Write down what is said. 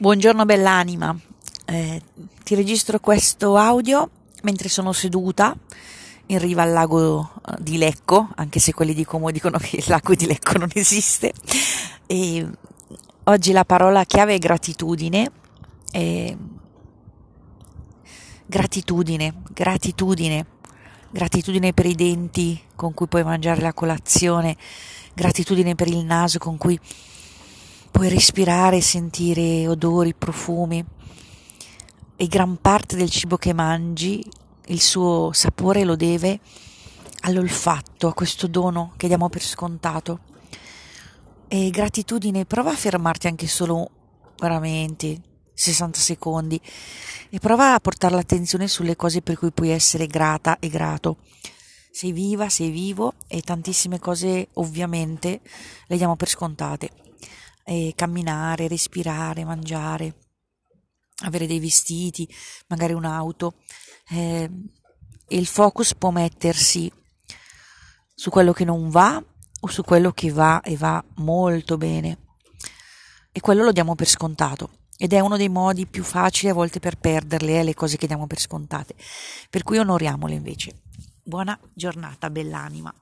Buongiorno bell'anima, eh, ti registro questo audio mentre sono seduta in riva al lago eh, di Lecco, anche se quelli di Como dicono che il lago di Lecco non esiste. E oggi la parola chiave è gratitudine. E gratitudine, gratitudine, gratitudine per i denti con cui puoi mangiare la colazione, gratitudine per il naso con cui puoi respirare, sentire odori, profumi e gran parte del cibo che mangi, il suo sapore lo deve all'olfatto, a questo dono che diamo per scontato. E gratitudine, prova a fermarti anche solo veramente 60 secondi e prova a portare l'attenzione sulle cose per cui puoi essere grata e grato. Sei viva, sei vivo e tantissime cose ovviamente le diamo per scontate eh, camminare, respirare, mangiare, avere dei vestiti, magari un'auto. Eh, e il focus può mettersi su quello che non va o su quello che va e va molto bene. E quello lo diamo per scontato. Ed è uno dei modi più facili a volte per perderle, eh, le cose che diamo per scontate. Per cui onoriamole invece. Buona giornata, bell'anima.